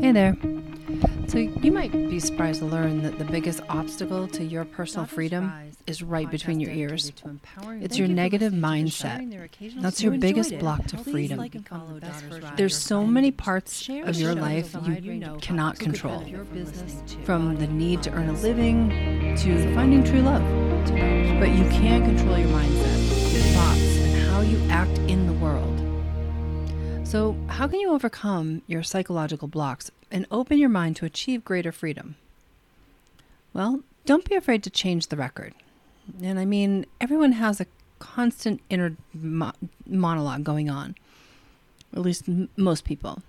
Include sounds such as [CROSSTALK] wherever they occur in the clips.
Hey hmm. there. So, you might be surprised to learn that the biggest obstacle to your personal freedom is right between your ears. It's your negative mindset. That's your biggest block to freedom. There's so many parts of your life you cannot control, from the need to earn a living to finding true love. But you can control your mindset, your thoughts, and how you act in the world. So, how can you overcome your psychological blocks and open your mind to achieve greater freedom? Well, don't be afraid to change the record. And I mean, everyone has a constant inner mo- monologue going on, at least m- most people.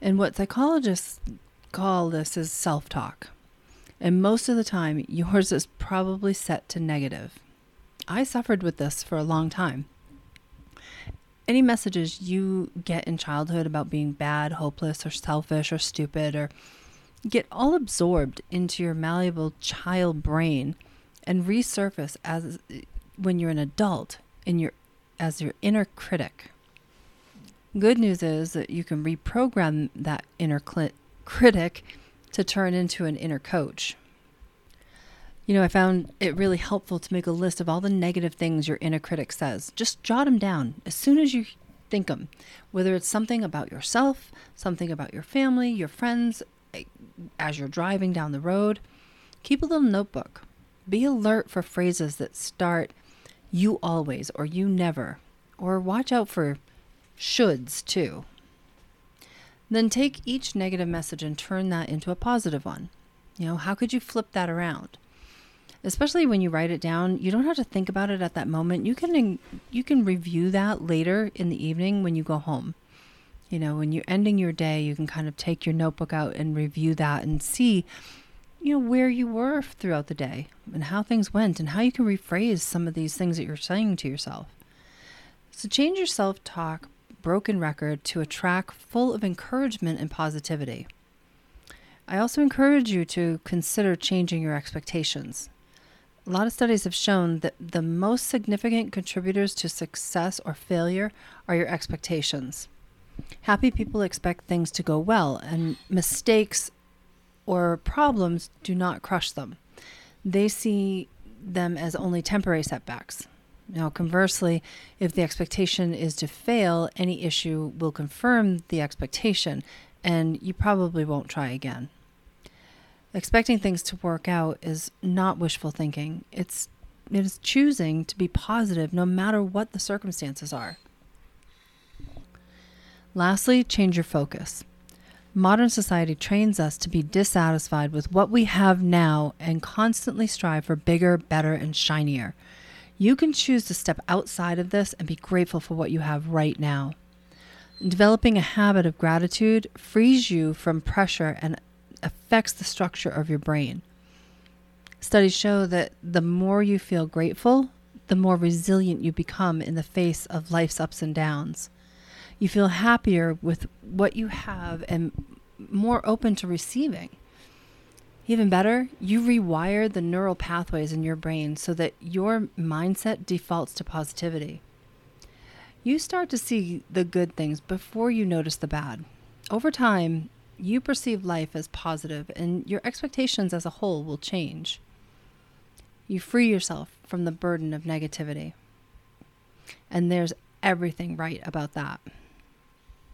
And what psychologists call this is self talk. And most of the time, [LAUGHS] yours is probably set to negative. I suffered with this for a long time any messages you get in childhood about being bad, hopeless, or selfish, or stupid, or get all absorbed into your malleable child brain and resurface as when you're an adult in your as your inner critic. Good news is that you can reprogram that inner cl- critic to turn into an inner coach. You know, I found it really helpful to make a list of all the negative things your inner critic says. Just jot them down as soon as you think them, whether it's something about yourself, something about your family, your friends, eh, as you're driving down the road. Keep a little notebook. Be alert for phrases that start you always or you never, or watch out for shoulds too. Then take each negative message and turn that into a positive one. You know, how could you flip that around? Especially when you write it down you don't have to think about it at that moment. You can you can review that later in the evening when you go home. You know when you're ending your day you can kind of take your notebook out and review that and see you know where you were throughout the day and how things went and how you can rephrase some of these things that you're saying to yourself. So change your self-talk broken record to a track full of encouragement and positivity. I also encourage you to consider changing your expectations a lot of studies have shown that the most significant contributors to success or failure are your expectations. Happy people expect things to go well, and mistakes or problems do not crush them. They see them as only temporary setbacks. Now, conversely, if the expectation is to fail, any issue will confirm the expectation, and you probably won't try again. Expecting things to work out is not wishful thinking. It's it is choosing to be positive no matter what the circumstances are. Lastly, change your focus. Modern society trains us to be dissatisfied with what we have now and constantly strive for bigger, better, and shinier. You can choose to step outside of this and be grateful for what you have right now. Developing a habit of gratitude frees you from pressure and affects the structure of your brain. Studies show that the more you feel grateful, the more resilient you become in the face of life's ups and downs. You feel happier with what you have and more open to receiving. Even better, you rewire the neural pathways in your brain so that your mindset defaults to positivity. You start to see the good things before you notice the bad. Over time, you perceive life as positive and your expectations as a whole will change. You free yourself from the burden of negativity. And there's everything right about that.